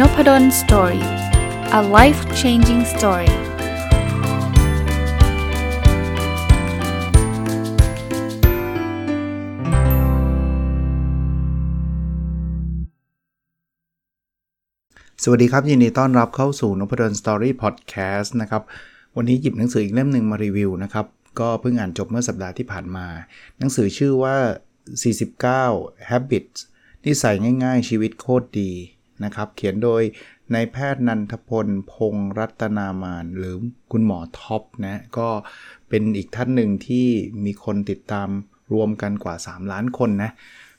Nopadol's Story a life changing story สวัสดีครับ ยินดีต้อนรับเข้าสู่ Nopadol's Story Podcast นะครับ วันนี้หยิบหนังสืออีกเล่มหนึ่งมารีวิวนะครับ ก็เพิ่งอ่านจบเมื่อสัปดาห์ที่ผ่านมา หนังสือชื่อว่า 49 Habits นิสัยง่ายๆชีวิตโคตรดี นะครับ เขียนโดยนายแพทย์นันทพลพงรัตนามาน หรือคุณหมอท็อปนะก็เป็นอีกท่านหนึ่งที่มีคนติดตามรวมกันกว่า 3 ล้านคนนะ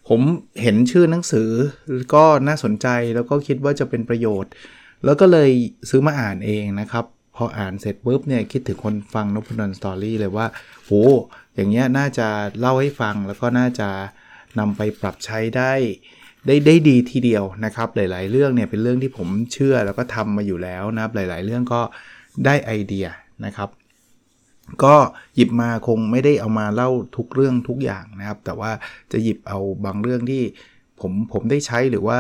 ผมเห็นชื่อหนังสือก็น่าสนใจแล้วก็คิดว่าจะเป็นประโยชน์ แล้วก็เลยซื้อมาอ่านเองนะครับพออ่านเสร็จปุ๊บเนี่ยคิดถึงคนฟังนพดลสตอรี่เลยว่าโหอย่างเงี้ยน่าจะเล่าให้ฟังแล้วก็น่าจะนำไปปรับใช้ได้ ได้ได้ดีทีเดียวนะครับ หลาย ๆ เรื่องเนี่ยเป็นเรื่องที่ผมเชื่อแล้วก็ทำมาอยู่แล้วนะครับ หลาย ๆ เรื่องก็ได้ไอเดียนะครับ ก็หยิบมาคงไม่ได้เอามาเล่าทุกเรื่องทุกอย่างนะครับ แต่ว่าจะหยิบเอาบางเรื่องที่ผมผมได้ใช้หรือว่า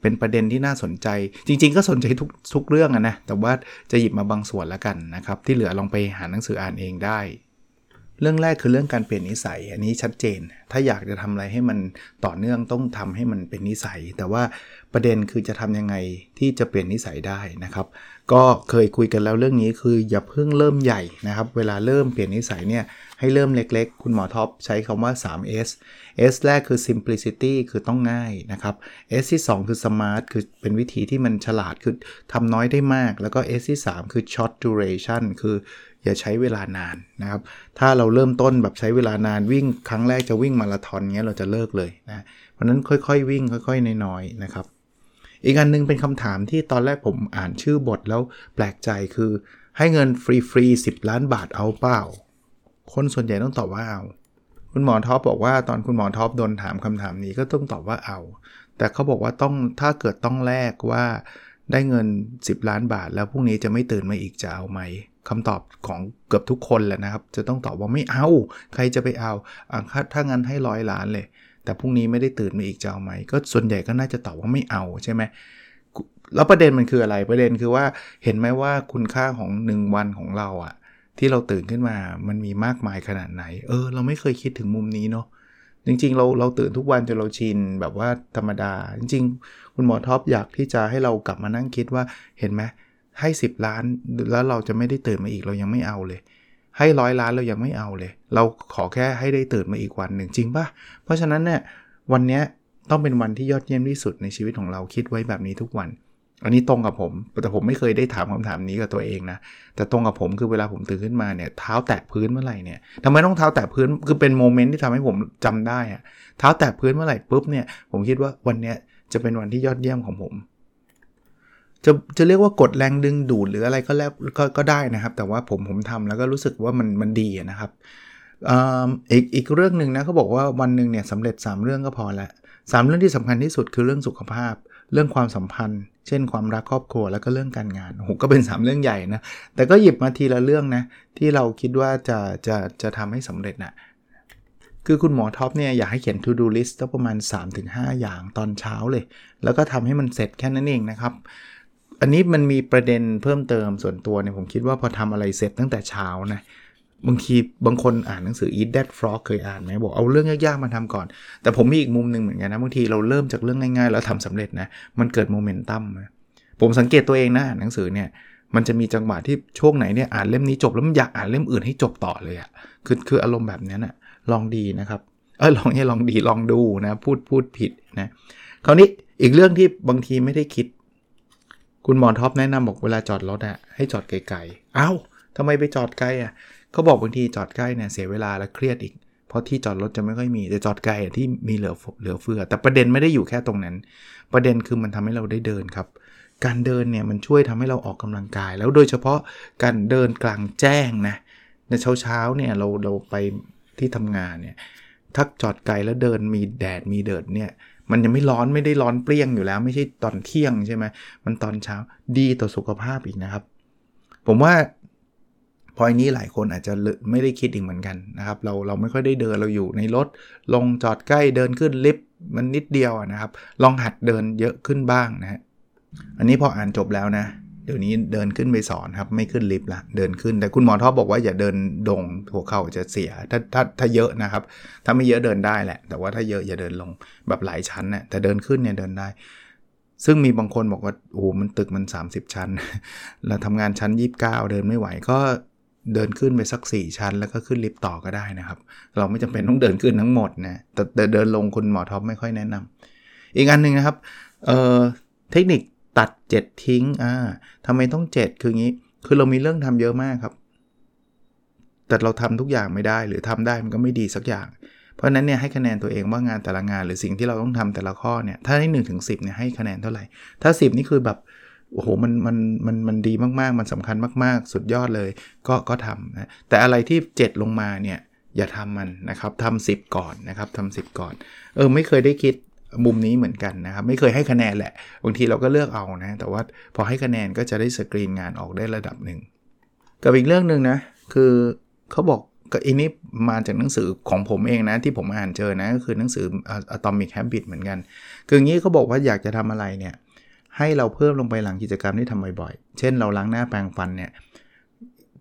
เป็นประเด็นที่น่าสนใจ จริง ๆ ก็สนใจทุกทุกเรื่องนะ แต่ว่าจะหยิบมาบางส่วนแล้วกันนะครับ ที่เหลือลองไปหาหนังสืออ่านเองได้ เรื่องแรกคือเรื่องการเปลี่ยนนิสัย อันนี้ชัดเจน ถ้าอยากจะทำอะไรให้มันต่อเนื่องต้องทำให้มันเป็นนิสัย แต่ว่าประเด็นคือจะทํำยังไงที่จะเปลี่ยนนิสัยได้นะครับ ก็เคยคุยกันแล้วเรื่องนี้คืออย่าเพิ่งเริ่มใหญ่นะครับ เวลาเริ่มเปลี่ยนนิสัยเนี่ยให้เริ่มเล็กๆ คุณหมอท็อปใช้คำว่า 3S S แรกคือ simplicity คือต้องง่ายนะครับ S ที่ 2 คือ smart คือเป็นวิธีที่มันฉลาดคือทำน้อยได้มาก แล้วก็ S ที่ 3 คือ short duration คือ อย่าใช้เวลานานนะครับ ถ้าเราเริ่มต้นแบบใช้เวลานานวิ่งครั้งแรกจะวิ่งมาราธอนเงี้ยเราจะเลิกเลยนะ เพราะนั้นค่อยๆวิ่งค่อยๆน้อยๆนะครับ อีกอันนึงเป็นคำถามที่ตอนแรกผมอ่านชื่อบทแล้วแปลกใจคือ ให้เงินฟรีๆ10 ล้านบาทเอาเปล่า คนส่วนใหญ่ต้องตอบว่าเอา คุณหมอท็อปบอกว่าตอนคุณหมอท็อปโดนถามคำถามนี้ก็ต้องตอบว่าเอา แต่เขาบอกว่าต้องถ้าเกิดต้องแลกว่าได้เงิน 10 ล้านบาท แล้วพรุ่งนี้จะไม่ตื่นมาอีกจะเอาไหม คำตอบของเกือบทุกคนแหละนะครับ จะต้องตอบว่าไม่เอา ใครจะไปเอาอ่าถ้างั้นให้ร้อยล้านเลย แต่พรุ่งนี้ไม่ได้ตื่นมาอีกจะเอาไหมก็ส่วนใหญ่ก็น่าจะตอบว่าไม่เอาใช่ไหมแล้วประเด็นมันคืออะไรประเด็นคือว่าเห็นไหมว่าคุณค่าของ 1 วันของเราอะที่เราตื่นขึ้นมามันมีมากมายขนาดไหน เออ เราไม่เคยคิดถึงมุมนี้เนาะจริงๆ เราเราตื่นทุกวันจนเราชินแบบว่าธรรมดา จริง ๆ คุณหมอท็อปอยากที่จะให้เรากลับมานั่งคิดว่าเห็นไหม ให้ 10 ล้านแล้วเราจะไม่ได้ตื่นมาอีกเรายังไม่เอาเลย ให้ร้อยล้านเรายังไม่เอาเลย เราขอแค่ให้ได้ตื่นมาอีกวันหนึ่งจริงปะเพราะฉะนั้นเนี่ยวันนี้ต้องเป็นวันที่ยอดเยี่ยมที่สุดในชีวิตของเราคิดไว้แบบนี้ทุกวัน อันนี้ตรงกับผม แต่ผมไม่เคยได้ถามคำถามนี้กับตัวเองนะ แต่ตรงกับผมคือเวลาผมตื่นขึ้นมาเนี่ยเท้าแตะพื้นเมื่อไหร่เนี่ยทำไมต้องเท้าแตะพื้นคือเป็นโมเมนต์ที่ทำให้ผมจำได้อะเท้าแตะพื้นเมื่อไหร่ปุ๊บเนี่ยผมคิดว่าวันนี้จะเป็นวันที่ยอดเยี่ยมของผม จะจะเรียกว่ากดแรงดึงดูดหรืออะไรก็แล้วกก็ได้นะครับ แต่ว่าผมผมทำแล้วก็รู้สึกว่ามันมันดีนะครับอีกอีกเรื่องหนึ่งนะเขาบอกว่าวันหนึ่งเนี่ยสำเร็จ 3 เรื่องก็พอละสามเรื่องที่สำคัญที่สุดคือเรื่องสุขภาพ เรื่องความสัมพันธ์ เช่น ความรักครอบครัวแล้วก็เรื่องการงานโอ้โหก็เป็น 3 เรื่องใหญ่นะแต่ก็หยิบมาทีละเรื่องนะที่เราคิดว่าจะจะจะทำให้สำเร็จนะคือคุณหมอท็อปเนี่ยอยากให้เขียน to do list ประมาณ 3-5 อย่างตอนเช้าเลย แล้วก็ทำให้มันเสร็จแค่นั้นเองนะครับ อันนี้มันมีประเด็นเพิ่มเติมส่วนตัวเนี่ยผมคิดว่าพอทำอะไรเสร็จตั้งแต่เช้านะบางทีบางคนอ่านหนังสือ Eat That Frog เคยอ่านไหมบอกเอาเรื่องยากๆมาทำก่อน แต่ผมมีอีกมุมหนึ่งเหมือนกันนะบางทีเราเริ่มจากเรื่องง่ายๆ แล้วทำสำเร็จนะมันเกิดโมเมนตัมผมสังเกตตัวเองนะอ่านหนังสือเนี่ยมันจะมีจังหวะที่ช่วงไหนเนี่ยอ่านเล่มนี้จบแล้วมันอยากอ่านเล่มอื่นให้จบต่อเลยอะ่ะคือคืออารมณ์แบบนี้น่ะลองดีนะครับเออลองให้ลองดีลองดูนะพูดพูดผิดนะคราวนี้อีกเรื่องที่บางทีไม่ได้คิด คุณหมอท็อปแนะนำบอกเวลาจอดรถอะให้จอดไกลๆ อ้าวทำไมไปจอดไกลอะเขาบอกบางทีจอดใกล้เนี่ยเสียเวลาและเครียดอีก เพราะที่จอดรถจะไม่ค่อยมีแต่จอดไกลที่มีเหลือเหลือเฟือ แต่ประเด็นไม่ได้อยู่แค่ตรงนั้น ประเด็นคือมันทำให้เราได้เดินครับ การเดินเนี่ยมันช่วยทำให้เราออกกำลังกาย แล้วโดยเฉพาะการเดินกลางแจ้งนะในเช้าเช้าเนี่ยเราเราไปที่ทำงานเนี่ยถ้าจอดไกลแล้วเดินมีแดดมีเดิดเนี่ย มันยังไม่ร้อนไม่ได้ร้อนเปรี้ยงอยู่แล้ว ไม่ใช่ตอนเที่ยงใช่ไหมมันตอนเช้าดีต่อสุขภาพอีกนะครับ ผมว่าพอยนี้หลายคนอาจจะไม่ได้คิดอีกเหมือนกันนะครับ เราเราไม่ค่อยได้เดินเราอยู่ในรถ ลงจอดใกล้เดินขึ้นลิฟต์มันนิดเดียวนะครับ ลองหัดเดินเยอะขึ้นบ้างนะฮะอันนี้พออ่านจบแล้วนะ เดี๋ยวนี้เดินขึ้นไปสอนครับ ไม่ขึ้นลิฟต์ละเดินขึ้นแต่คุณหมอท็อปบอกว่าอย่าเดินดงหัวเข่าจะเสียถ้าถ้าถ้าเยอะนะครับ ถ้าไม่เยอะเดินได้แหละ แต่ว่าถ้าเยอะอย่าเดินลงแบบหลายชั้นนะ่ะแต่เดินขึ้นเนี่ยเดินได้ ซึ่งมีบางคนบอกว่าโอ้โหมันตึกมัน 30 ชั้น เราทำงานชั้น 29 เดินไม่ไหวก็เดินขึ้นไปสัก 4 ชั้น แล้วก็ขึ้นลิฟต์ต่อก็ได้นะครับ เราไม่จำเป็นต้องเดินขึ้นทั้งหมดนะแต่แต่เดินลงคุณหมอท็อปไม่ค่อยแนะนำอีกอันหนึ่งนะครับเเทคนิค ตัด 7 ทิ้งอ่าทำไมต้อง 7 คืองี้ คือเรามีเรื่องทำเยอะมากครับ แต่เราทำทุกอย่างไม่ได้หรือทำได้มันก็ไม่ดีสักอย่าง เพราะนั้นเนี่ยให้คะแนนตัวเองว่างานแต่ละงาน หรือสิ่งที่เราต้องทำแต่ละข้อเนี่ยถ้าให้หนึ่งถึงสิเนี่ยให้คะแนนเท่าไหร่ ถ้า 10 นี่คือแบบโอ้โหมันมันมันมันดีมากๆ มันสำคัญมากๆ สุดยอดเลย ก็ก็ทำนะแต่อะไรที่ 7 ลงมาเนี่ยอย่าทำมันนะครับทำ10ก่อนนะครับทำ10ก่อน เออไม่เคยได้คิด มุมนี้เหมือนกันนะครับไม่เคยให้คะแนนแหละบางทีเราก็เลือกเอานะ แต่ว่าพอให้คะแนนก็จะได้สกรีนงานออกได้ระดับหนึ่งกับอีกเรื่องหนึ่งนะคือเขาบอกก็อันนี้มาจากหนังสือของผมเองนะ ที่ผมอ่านเจอนะก็คือหนังสือ Atomic Habit เหมือนกัน คืออย่างนี้เขาบอกว่าอยากจะทำอะไรเนี่ยให้เราเพิ่มลงไปหลังกิจกรรมที่ทำบ่อยๆ เช่นเราล้างหน้าแปรงฟันเนี่ย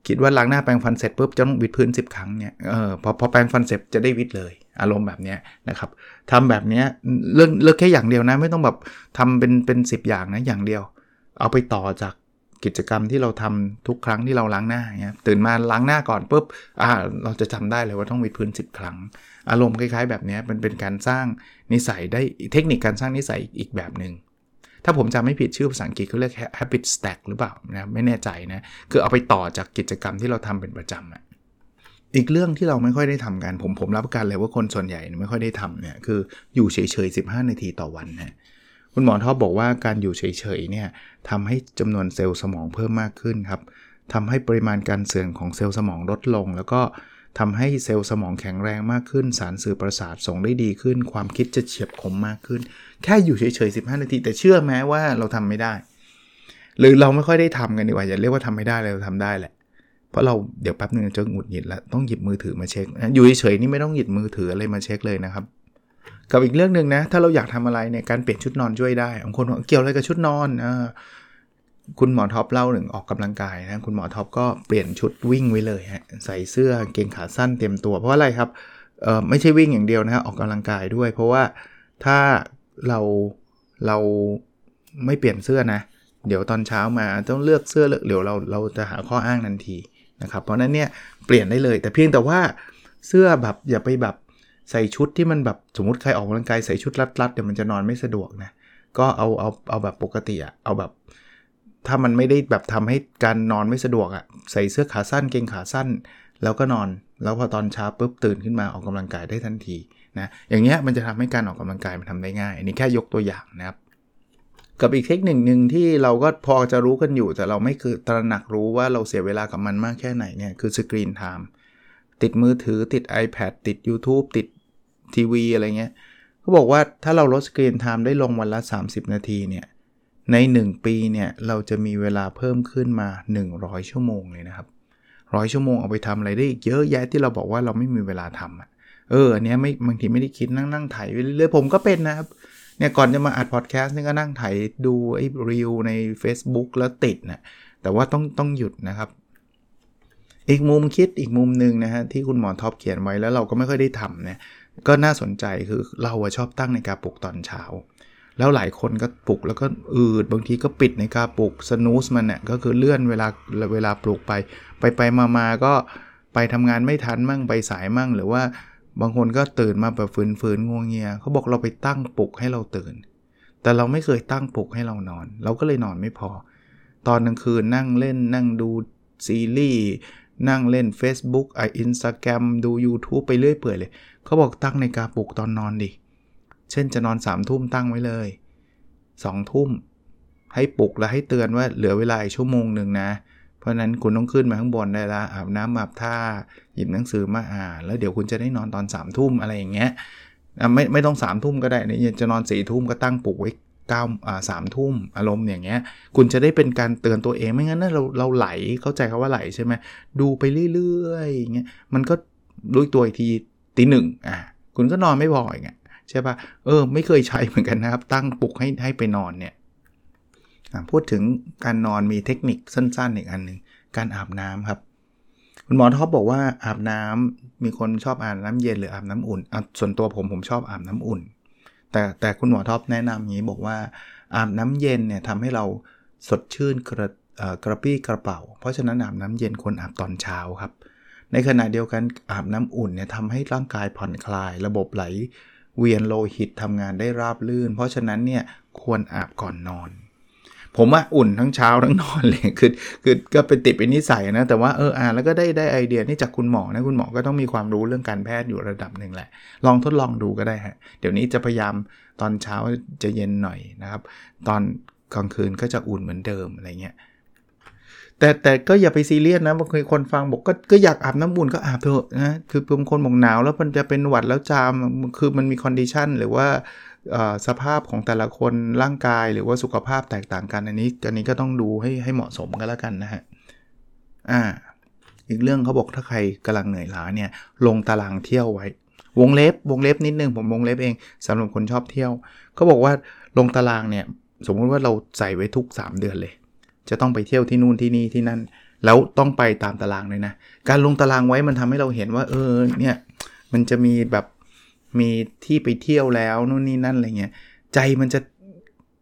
คิดว่าล้างหน้าแปรงฟันเสร็จปุ๊บจะต้องวิดพื้น 10 ครั้งเนี่ยเออพอพอแปรงฟันเสร็จจะได้วิดเลย อารมณ์แบบนี้นะครับทำแบบนี้เรื่องเลือกแค่อย่างเดียวนะ ไม่ต้องแบบทำเป็นเป็นสิอย่างนะอย่างเดียว เอาไปต่อจากกิจกรรมที่เราทำทุกครั้งที่เราล้างหน้าเนี่ยตื่นมาล้างหน้าก่อนปุ๊บอ่าเราจะจำได้เลยว่าต้องวิดพื้น 10 ครั้ง อารมณ์คล้ายๆ แบบนี้มันเป็นการสร้างนิสัยได้เทคนิคการสร้างนิสัยอีกแบบหนึ่ง ถ้าผมจำไม่ผิดชื่อภาษาอังกฤษเขาเรียก habit stack หรือเปล่านะไม่แน่ใจนะคือเอาไปต่อจากกิจกรรมที่เราทำเป็นประจำอะอีกเรื่องที่เราไม่ค่อยได้ทำกัน ผมผมรับประกันเลยว่าคนส่วนใหญ่ไม่ค่อยได้ทำเนี่ยคืออยู่เฉยๆ 15 นาทีต่อวันนะคุณหมอท็อปบอกว่าการอยู่เฉยๆเนี่ยทำให้จำนวนเซลล์สมองเพิ่มมากขึ้นครับทำให้ปริมาณการเสื่อมของเซลล์สมองลดลง แล้วก็ ทำให้เซลล์สมองแข็งแรงมากขึ้น สารสื่อประสาทส่งได้ดีขึ้น ความคิดจะเฉียบคมมากขึ้น แค่อยู่เฉยๆ 15 นาที แต่เชื่อไหมว่าเราทำไม่ได้ หรือเราไม่ค่อยได้ทำกันดีกว่า อย่าเรียกว่าทำไม่ได้เลยเราทำได้แหละ เพราะเราเดี๋ยวแป๊บนึงจะหงุดหงิดแล้วต้องหยิบมือถือมาเช็ก อยู่เฉยๆนี่ไม่ต้องหยิบมือถืออะไรมาเช็กเลยนะครับ กับอีกเรื่องหนึ่งนะ ถ้าเราอยากทำอะไรเนี่ยการเปลี่ยนชุดนอนช่วยได้บางคนเกี่ยวอะไรกับชุดนอนอะ คุณหมอท็อปเล่าหนึ่งออกกำลังกายนะคุณหมอท็อปก็เปลี่ยนชุดวิ่งไว้เลยฮะใส่เสื้อกางเกงขาสั้นเต็มตัว เพราะอะไรครับเออไม่ใช่วิ่งอย่างเดียวนะฮะออกกำลังกายด้วย เพราะว่าถ้าเราเราไม่เปลี่ยนเสื้อนะ เดี๋ยวตอนเช้ามาต้องเลือกเสื้อเดี๋ยวเราเราจะหาข้ออ้างทันทีนะครับเพราะนั้นเนี่ยเปลี่ยนได้เลย แต่เพียงแต่ว่าเสื้อแบบอย่าไปแบบใส่ชุดที่มันแบบสมมติใครออกกำลังกายใส่ชุดรัดๆเดี๋ยวมันจะนอนไม่สะดวกนะก็เอาเอาเอาแบบปกติอะเอาแบบ ถ้ามันไม่ได้แบบทำให้การนอนไม่สะดวกอะ่ะใส่เสื้อขาสั้นกางเกงขาสั้น แล้วก็นอน แล้วพอตอนเช้าปุ๊บตื่นขึ้นมาออกกำลังกายได้ทันทีนะอย่างเงี้ยมันจะทำให้การออกกำลังกายมันทำได้ง่ายอันนี้แค่ยกตัวอย่างนะครับ กับอีกเทคนิคหนึ่งที่เราก็พอจะรู้กันอยู่ แต่เราไม่คือตระหนักรู้ว่าเราเสียเวลากับมันมากแค่ไหนเนี่ยคือ screen timeติดมือถือติด iPad ติด YouTube ติดทีวีอะไรเงี้ยเขาบอกว่าถ้าเราลดสกรีนไทม์ได้ลงวันละ 30 นาทีเนี่ย ใน 1 ปีเนี่ยเราจะมีเวลาเพิ่มขึ้นมา 100 ชั่วโมงเลยนะครับร้อยชั่วโมงเอาไปทำอะไรได้อีกเยอะแยะที่เราบอกว่าเราไม่มีเวลาทำอะเอออันนี้ไม่บางทีไม่ได้คิดนั่งนั่งถ่ายเรื่อยผมก็เป็นนะครับเนี่ยก่อนจะมาอัดพอดแคสต์นี่ก็นั่งถ่ายดูไอ้รีวใน Facebook แล้วติดนะแต่ว่าต้องต้องหยุดนะครับ อีกมุมคิดอีกมุมหนึ่งนะฮะที่คุณหมอท็อปเขียนไว้แล้วเราก็ไม่ค่อยได้ทำเนี่ยก็น่าสนใจคือเราชอบตั้งในกาปลุกตอนเช้า แล้วหลายคนก็ปลุกแล้วก็อืดบางทีก็ปิดในกาปลุกสนูสมันเนี่ยก็คือเลื่อนเวลาเวลาปลุกไป ไปไปมามาก็ไปทำงานไม่ทันมั่งไปสายมั่ง หรือว่าบางคนก็ตื่นมาแบบฝืนๆงวงเงียเขาบอกเราไปตั้งปลุกให้เราตื่น แต่เราไม่เคยตั้งปลุกให้เรานอน เราก็เลยนอนไม่พอ ตอนกลางคืนนั่งเล่นนั่งดูซีรีส์นั่งเล่น Facebook ไออินสตาแกรมดู YouTube ไปเรื่อยเปื่อยเลย เขาบอกตั้งในกาปลุกตอนนอนดิเช่นจะนอน3ามทุ่มตั้งไว้เลย2ทุ่มให้ปลุกและให้เตือนว่าเหลือเวลาอีกชั่วโมงหนึ่งนะ เพราะนั้นคุณต้องขึ้นมาข้างบนได้ละอาบน้ำอาบท่าหยิบหนังสือมาอ่านแล้วเดี๋ยวคุณจะได้นอนตอน3ามทุ่มอะไรอย่างเงี้ยไม่ไม่ต้อง3ามทุ่มก็ได้เนี่ยจะนอน4ี่ทุ่มก็ตั้งปลุกไว้เก้าอ่าสามทุ่มอารมณ์อย่างเงี้ย คุณจะได้เป็นการเตือนตัวเองไม่งั้นนะเราเราไหลเข้าใจคาว่าไหลใช่ไหมดูไปเรื่อยๆอย่างเงี้ยมันก็รู้ตัวอีกทีตีหนึ่งอะคุณก็นอนไม่พออย่างเงี้ย ใช่ปะ่ะเออ ไม่เคยใช้เหมือนกันนะครับ ตั้งปลุกให้ให้ไปนอนเนี่ยพูดถึงการนอนมีเทคนิคสั้นๆอีกอันหนึ่งการอาบน้ำครับ คุณหมอท็อปบอกว่าอาบน้ำมีคนชอบอาบน้ำเย็นหรืออาบน้ำอุ่นส่วนตัวผมผมชอบอาบน้ำอุ่น แต่แต่คุณหมอท็อปแนะนำอย่างนี้บอกว่าอาบน้ำเย็นเนี่ยทำให้เราสดชื่นกระกระปี้กระเป๋า เพราะฉะนั้นอาบน้ำเย็นควรอาบตอนเช้าครับ ในขณะเดียวกันอาบน้ำอุ่นเนี่ยทำให้ร่างกายผ่อนคลาย ระบบไหล เวียนโลหิตทำงานได้ราบลื่น เพราะฉะนั้นเนี่ยควรอาบก่อนนอน ผมว่าอุ่นทั้งเช้าทั้งนอนเลยคือคือก็เป็นติดเป็นนิสัยนะ แต่ว่าเอออ่านแล้วก็ได้ได้ไอเดียนี่จากคุณหมอนะคุณหมอก็ต้องมีความรู้เรื่องการแพทย์อยู่ระดับหนึ่งแหละ ลองทดลองดูก็ได้ฮะเดี๋ยวนี้จะพยายามตอนเช้าจะเย็นหน่อยนะครับ ตอนกลางคืนก็จะอุ่นเหมือนเดิมอะไรเงี้ย แต่แต่ก็อย่าไปซีเรียสนะบางคนฟังบอกก็ก็อยากอาบน้ำอุ่นก็อาบเถอะนะคือบางคนบอกหนาวแล้วมันจะเป็นหวัดแล้วจามคือมันมี condition หรือว่าสภาพของแต่ละคนร่างกายหรือว่าสุขภาพแตกต่างกันอันนี้อันนี้ก็ต้องดูให้ให้เหมาะสมกันแล้วกันนะฮะอ่าอีกเรื่องเขาบอกถ้าใครกำลังเหนื่อยล้าเนี่ยลงตารางเที่ยวไว้ วงเล็บวงเล็บนิดนึงผมวงเล็บเองสำหรับคนชอบเที่ยวเขาบอกว่าลงตารางเนี่ยสมมติว่าเราใส่ไว้ทุก 3 เดือนเลย จะต้องไปเที่ยวที่นู่นที่นี่ที่นั่น แล้วต้องไปตามตารางเลยนะ การลงตารางไว้มันทำให้เราเห็นว่าเออเนี่ยมันจะมีแบบมีที่ไปเที่ยวแล้วนู่นนี่นั่นอะไรเงี้ยใจมันจะ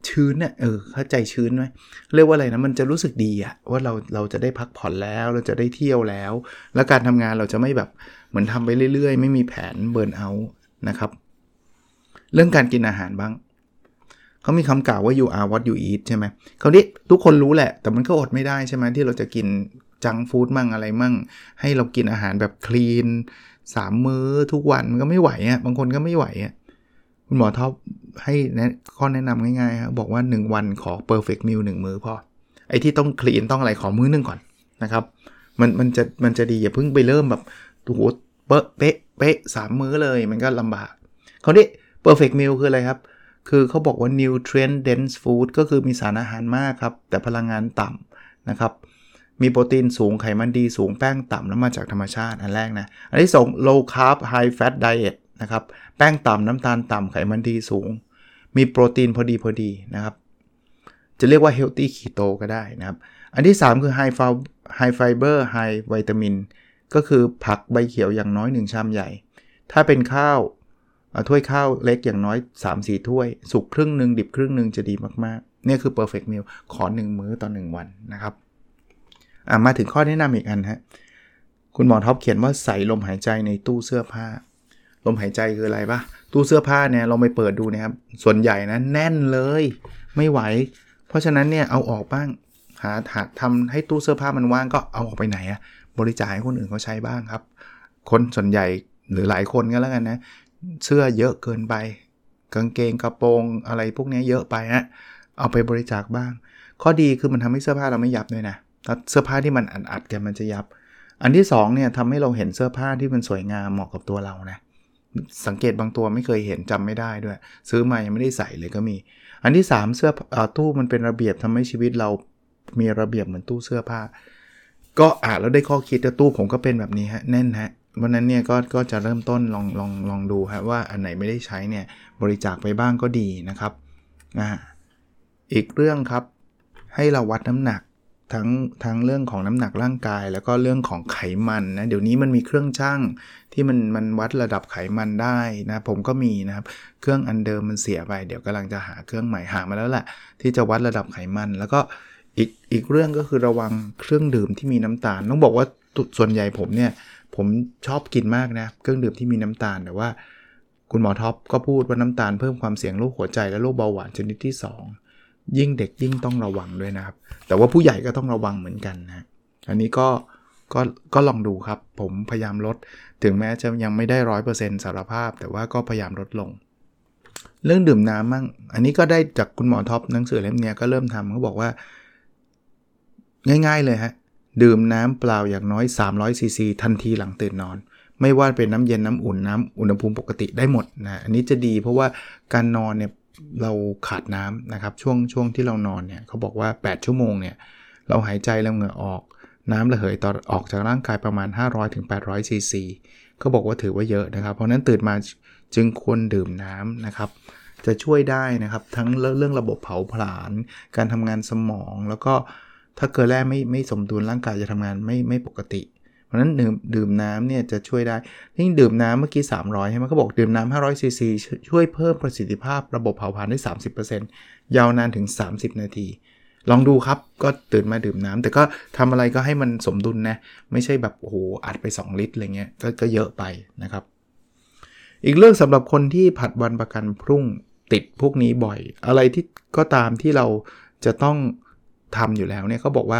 ชื้นเน่ยเออเข้าใจชื้นไหมเรียกว่าอะไรนะมันจะรู้สึกดีอะว่าเราเราจะได้พักผ่อนแล้วเราจะได้เที่ยวแล้ว แล้วการทำงานเราจะไม่แบบเหมือนทำไปเรื่อย ๆ ไม่มีแผนเบิร์นเอาท์นะครับ เรื่องการกินอาหารบ้าง เขามีคำกล่าวว่า you are what you eat ใช่ไหมเขาดิทุกคนรู้แหละ แต่มันก็อดไม่ได้ใช่ไหมที่เราจะกินจังฟู้ดมั่งอะไรมั่ง ให้เรากินอาหารแบบคลีนสามมื้อทุกวันมันก็ไม่ไหวอะบางคนก็ไม่ไหวอะคุณหมอท็อปให้นะข้อแนะนำง่ายๆครับบอกว่า 1 วันขอ perfect meal 1มื้อพอไอ้ที่ต้องคลีนต้องอะไรขอมื้อนึงก่อนนะครับมันมันจะมันจะดีอย่าเพิ่งไปเริ่มแบบโอ้โหเป๊ะเป๊ะเป๊ะสามมื้อเลยมันก็ลำบากเขาดิ perfect meal คืออะไรครับ คือเขาบอกว่า nutrient dense food ก็คือมีสารอาหารมากครับ แต่พลังงานต่ำนะครับ มีโปรตีนสูงไขมันดีสูงแป้งต่ำแล้วมาจากธรรมชาติอันแรกนะ อันที่2 low carb high fat diet นะครับแป้งต่ำน้ำตาลต่ำไขมันดีสูง มีโปรตีนพอดีพอดีนะครับ จะเรียกว่า healthy keto ก็ได้นะครับ อันที่ 3 คือ high high fiber high vitamin ก็คือผักใบเขียวอย่างน้อย 1 ชามใหญ่ ถ้าเป็นข้าว ถ้วยข้าวเล็กอย่างน้อย 3-4 ถ้วย สุกครึ่งหนึ่งดิบครึ่งหนึ่งจะดีมากๆนี่คือ perfect meal ขอ 1 มื้อต่อ 1 วันนะครับมาถึงข้อแนะนำอีกอันฮะคุณหมอท็อปเขียนว่าใส่ลมหายใจในตู้เสื้อผ้า ลมหายใจคืออะไรปะตู้เสื้อผ้าเนี่ยเราไปเปิดดูนะครับ ส่วนใหญ่นะแน่นเลย ไม่ไหว เพราะฉะนั้นเนี่ยเอาออกบ้างหาหาทำให้ตู้เสื้อผ้ามันว่างก็เอาออกไปไหนอะบริจาคให้คนอื่นเขาใช้บ้างครับ คนส่วนใหญ่หรือหลายคนก็แล้วกันนะ เสื้อเยอะเกินไป กางเกงกระโปรงอะไรพวกนี้เยอะไปฮะเอาไปบริจาคบ้าง ข้อดีคือมันทำให้เสื้อผ้าเราไม่ยับด้วยนะเสื้อผ้าที่มันอัดๆกันมันจะยับ อันที่2เนี่ยทำให้เราเห็นเสื้อผ้าที่มันสวยงามเหมาะกับตัวเรานะสังเกตบางตัวไม่เคยเห็นจำไม่ได้ด้วย ซื้อมายังไม่ได้ใส่เลยก็มี อันที่ 3 เสื้ออตู้มันเป็นระเบียบทำให้ชีวิตเรามีระเบียบเหมือนตู้เสื้อผ้า ก็อ่านแล้วได้ข้อคิดแต่ตู้ผมก็เป็นแบบนี้ฮะแน่นฮะ วันนั้นเนี่ยก็ก็จะเริ่มต้นลองลองลองดูครับว่าอันไหนไม่ได้ใช้เนี่ยบริจาคไปบ้างก็ดีนะครับอ่าอีกเรื่องครับให้เราวัดน้ำหนักทั้งทั้งเรื่องของน้ำหนักร่างกาย แล้วก็เรื่องของไขมันนะเดี๋ยวนี้มันมีเครื่องช่างที่มันมันวัดระดับไขมันได้นะผมก็มีนะครับเครื่องอันเดิมมันเสียไป เดี๋ยวกำลังจะหาเครื่องใหม่หามาแล้วแหละที่จะวัดระดับไขมัน แล้วก็อีกอีกเรื่องก็คือระวังเครื่องดื่มที่มีน้ำตาล ต้องบอกว่าส่วนใหญ่ผมเนี่ย ผมชอบกินมากนะ เครื่องดื่มที่มีน้ำตาล แต่ว่าคุณหมอท็อปก็พูดว่าน้ำตาลเพิ่มความเสี่ยงโรคหัวใจและโรคเบาหวานชนิดที่ 2 ยิ่งเด็กยิ่งต้องระวังด้วยนะครับ แต่ว่าผู้ใหญ่ก็ต้องระวังเหมือนกันนะอันนี้ก็ก็ก็ลองดูครับ ผมพยายามลด ถึงแม้จะยังไม่ได้ร้อยเปอร์เซ็นต์สารภาพ แต่ว่าก็พยายามลดลง เรื่องดื่มน้ำมั่ง อันนี้ก็ได้จากคุณหมอท็อปหนังสือเล่มนี้ก็เริ่มทำเขาบอกว่า ง่าย ๆ เลยฮะ ดื่มน้ำเปล่าอย่างน้อย 300ซีซีทันทีหลังตื่นนอน ไม่ว่าเป็นน้ำเย็นน้ำอุ่นน้ำอุณหภูมิปกติได้หมดนะอันนี้จะดีเพราะว่าการนอนเนี่ยเราขาดน้ำนะครับช่วงช่วงที่เรานอนเนี่ยเขาบอกว่า 8 ชั่วโมงเนี่ยเราหายใจแล้วเหงื่อออกน้ำระเหยต่อออกจากร่างกายประมาณ 500-800ซีซีเขาบอกว่าถือว่าเยอะนะครับ เพราะนั้นตื่นมาจึงควรดื่มน้ำนะครับ จะช่วยได้นะครับทั้งเรื่องระบบเผาผลาญการทำงานสมองแล้วก็ ถ้าเกลือแร่ไม่ไม่สมดุลร่างกายจะทำงานไม่ไม่ปกติ เพราะนั้นดื่มดื่มน้ำเนี่ยจะช่วยได้ยิ่งดื่มน้ำเมื่อกี้ 300ใช่ไหมเขาบอกดื่มน้ำ500ซีซีช่วยเพิ่มประสิทธิภาพระบบเผาผลาญได้ 30%ยาวนานถึง 30 นาที ลองดูครับก็ตื่นมาดื่มน้ำแต่ก็ทำอะไรก็ให้มันสมดุลนะไม่ใช่แบบโอ้โหอัดไป 2 ลิตรอะไรเงี้ยกก็เยอะไปนะครับอีกเรื่องสำหรับคนที่ผัดวันประกันพรุ่งติดพวกนี้บ่อย อะไรที่ก็ตามที่เราจะต้อง ทำอยู่แล้วเนี่ยเขาบอกว่า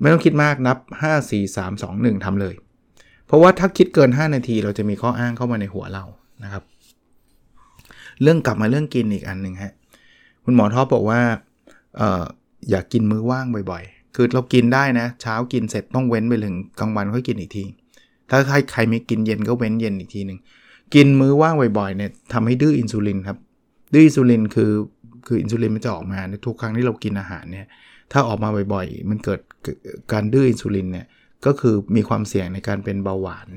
ไม่ต้องคิดมากนับ 5 4 3 2 1ทำเลย เพราะว่าถ้าคิดเกิน 5 นาที เราจะมีข้ออ้างเข้ามาในหัวเรานะครับ เรื่องกลับมาเรื่องกินอีกอันหนึ่งฮะคุณหมอท็อปบอกว่าอออยากกินมื้อว่างบ่อยๆ คือเรากินได้นะ เช้ากินเสร็จต้องเว้นไปถึงกลางวันค่อยกินอีกที ถ้าใครใครไม่กินเย็นก็เว้นเย็นอีกทีหนึ่งกินมื้อว่างบ่อยๆเนี่ยทำให้ดื้ออินซูลินครับดื้ออินซูลินคือ คืออินซูลินมันจะออกมาในทุกครั้งที่เรากินอาหารเนี่ยถ้าออกมาบ่อยๆ มันเกิดการดื้ออินซูลินเนี่ยก็คือมีความเสี่ยงในการเป็นเบาหวาน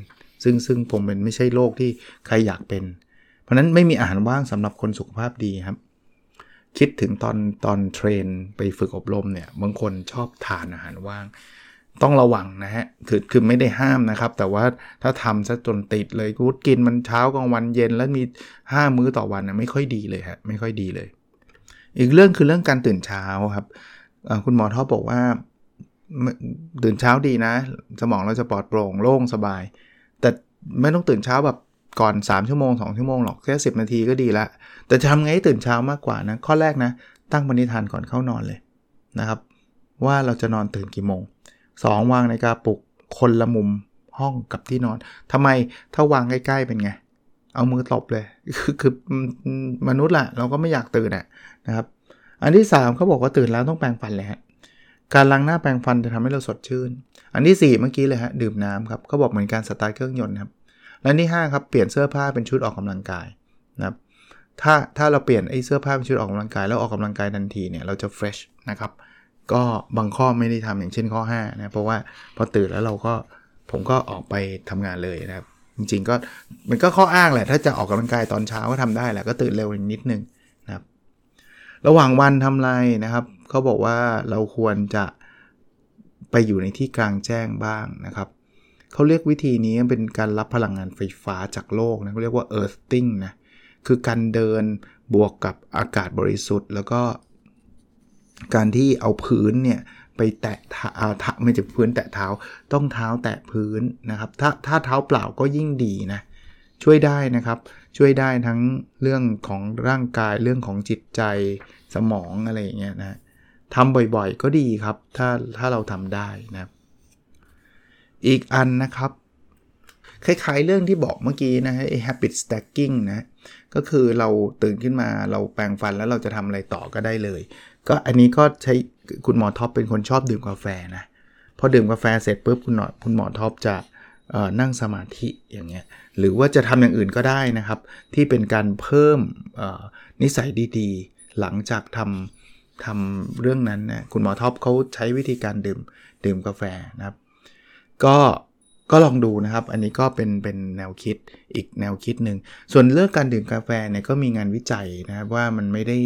ซึ่งซึ่งผมเป็นไม่ใช่โรคที่ใครอยากเป็น เพราะนั้นไม่มีอาหารว่างสำหรับคนสุขภาพดีครับ คิดถึงตอนตอนเทรนไปฝึกอบรมเนี่ยบางคนชอบทานอาหารว่าง ต้องระวังนะฮะคือคือไม่ได้ห้ามนะครับ แต่ว่าถ้าทำซะจนติดเลยกูกินมันเช้ากลางวันเย็น แล้วมี 5 มื้อต่อวันนะไม่ค่อยดีเลยฮะไม่ค่อยดีเลย อีกเรื่องคือเรื่องการตื่นเช้าครับคุณหมอท็อปบอกว่าตื่นเช้าดีนะ สมองเราจะปลอดโปร่งโล่งสบาย แต่ไม่ต้องตื่นเช้าแบบก่อน 3 ชั่วโมง 2 ชั่วโมงหรอกแค่ 10 นาทีก็ดีละ แต่จะทำไงให้ตื่นเช้ามากกว่านะ ข้อแรกนะ ตั้งปณิธานก่อนเข้านอนเลยนะครับ ว่าเราจะนอนตื่นกี่โมง 2 วางในกาปลุกคนละมุมห้องกับที่นอนทำไมถ้าวางใกล้ ๆ เป็นไง เอามือตบเลย คือคือมนุษย์ล่ะเราก็ไม่อยากตื่นอะ นะครับ อันที่ 3เขาบอกว่าตื่นแล้วต้องแปรงฟันเลยฮะการล้างหน้าแปรงฟันจะทำให้เราสดชื่น อันที่ 4 เมื่อกี้เลยฮะดื่มน้ำครับเขาบอกเหมือนการสตาร์ทเครื่องยนต์ครับ และที่5ครับเปลี่ยนเสื้อผ้าเป็นชุดออกกำลังกายนะครับ ถ้าถ้าเราเปลี่ยนไอ้เสื้อผ้าเป็นชุดออกกำลังกายแล้วออกกำลังกายทันทีเนี่ยเราจะเฟรชนะครับ ก็บางข้อไม่ได้ทำอย่างเช่นข้อ5นะเพราะว่าพอตื่นแล้วเราก็ผมก็ออกไปทำงานเลยนะครับจริงๆก็มันก็ข้ออ้างแหละ ถ้าจะออกกำลังกายตอนเช้าก็ทำได้แหละก็ตื่นเร็วนิดนึง ระหว่างวันทำไรนะครับเขาบอกว่าเราควรจะไปอยู่ในที่กลางแจ้งบ้างนะครับเขาเรียกวิธีนี้เป็นการรับพลังงานไฟฟ้าจากโลกนะเขาเรียกว่า earthing นะคือการเดินบวกกับอากาศบริสุทธิ์ แล้วก็ การที่เอาพื้นเนี่ยไปแตะเท้าไม่จะพื้นแตะเท้าต้องเท้าแตะพื้นนะครับ ถ้าถ้าเท้าเปล่าก็ยิ่งดีนะช่วยได้นะครับ ช่วยได้ทั้งเรื่องของร่างกายเรื่องของจิตใจสมองอะไรอย่างเงี้ยนะทำบ่อยๆก็ดีครับ ถ้าถ้าเราทำได้นะครับ อีกอันนะครับ คล้ายๆเรื่องที่บอกเมื่อกี้นะฮะ habit stacking นะก็คือเราตื่นขึ้นมาเราแปรงฟันแล้วเราจะทำอะไรต่อก็ได้เลย ก็อันนี้ก็ใช้คุณหมอท็อปเป็นคนชอบดื่มกาแฟนะพอดื่มกาแฟเสร็จปุ๊บคุณหมอคุณหมอท็อปจะ นั่งสมาธิอย่างเงี้ยหรือว่าจะทำอย่างอื่นก็ได้นะครับ ที่เป็นการเพิ่มนิสัยดีๆ หลังจากทำทำเรื่องนั้นนะคุณหมอท็อปเขาใช้วิธีการดื่มดื่มกาแฟนะครับ ก็ก็ลองดูนะครับ อันนี้ก็เป็นเป็นแนวคิดอีกแนวคิดหนึ่ง ส่วนเรื่องการดื่มกาแฟเนี่ยก็มีงานวิจัยนะครับว่ามันไม่ได้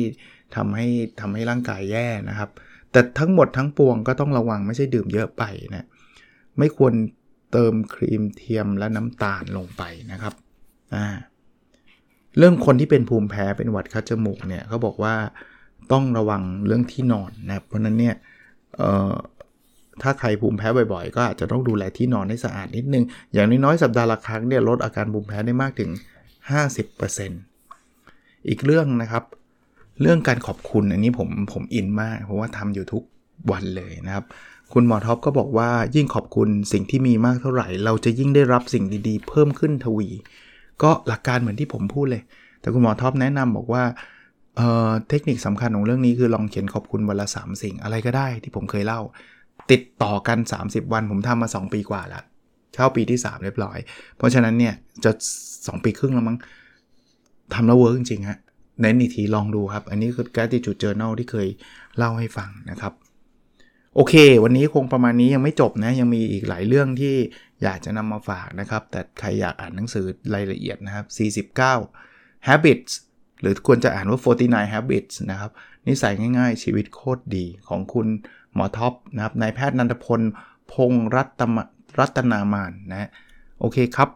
ทำให้ทำให้ร่างกายแย่นะครับ แต่ทั้งหมดทั้งปวงก็ต้องระวังไม่ใช่ดื่มเยอะไปนะไม่ควร เติมครีมเทียมและน้ำตาลลงไปนะครับอ่าเรื่องคนที่เป็นภูมิแพ้เป็นหวัดคัดจมูกเนี่ยเขาบอกว่าต้องระวังเรื่องที่นอนนะครับเพราะนั้นเนี่ยถ้าใครภูมิแพ้บ่อยๆ ก็อาจจะต้องดูแลที่นอนให้สะอาดนิดนึง อย่างน้อยๆสัปดาห์ละครั้งเนี่ยลดอาการภูมิแพ้ได้มากถึง 50%อีกเรื่องนะครับ เรื่องการขอบคุณอันนี้ผมผมอินมาก เพราะว่าทำอยู่ทุกวันเลยนะครับ คุณหมอท็อปก็บอกว่ายิ่งขอบคุณสิ่งที่มีมากเท่าไหร่ เราจะยิ่งได้รับสิ่งดีๆ เพิ่มขึ้นทวี ก็หลักการเหมือนที่ผมพูดเลย แต่คุณหมอท็อปแนะนำบอกว่าเทคนิคสำคัญของเรื่องนี้คือลองเขียนขอบคุณวันละ 3 สิ่งอะไรก็ได้ที่ผมเคยเล่า ติดต่อกัน 30 วันผมทำมา 2 ปีกว่าแล้วเข้าปีที่ 3 เรียบร้อย เพราะฉะนั้นเนี่ยจะ 2 ปีครึ่งแล้วมั้งทำแล้ว work จริงๆฮะเน้นอีกทีลองดูครับ อันนี้คือ gratitude journal ที่เคยเล่าให้ฟังนะครับ โอเค วันนี้คงประมาณนี้ยังไม่จบนะ ยังมีอีกหลายเรื่องที่อยากจะนำมาฝากนะครับ แต่ใครอยากอ่านหนังสือรายละเอียดนะครับ 49 habits หรือควรจะอ่านว่า 49 habits นะครับ นิสัยง่ายๆ ชีวิตโคตรดีของคุณหมอท็อปนะครับนายแพทย์นันทพล พงรัตมรัตนามานนะโอเคครับ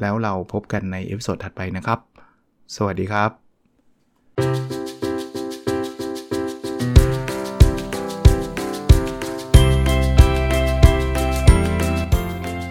แล้วเราพบกันใน episode ถัดไปนะครับ สวัสดีครับ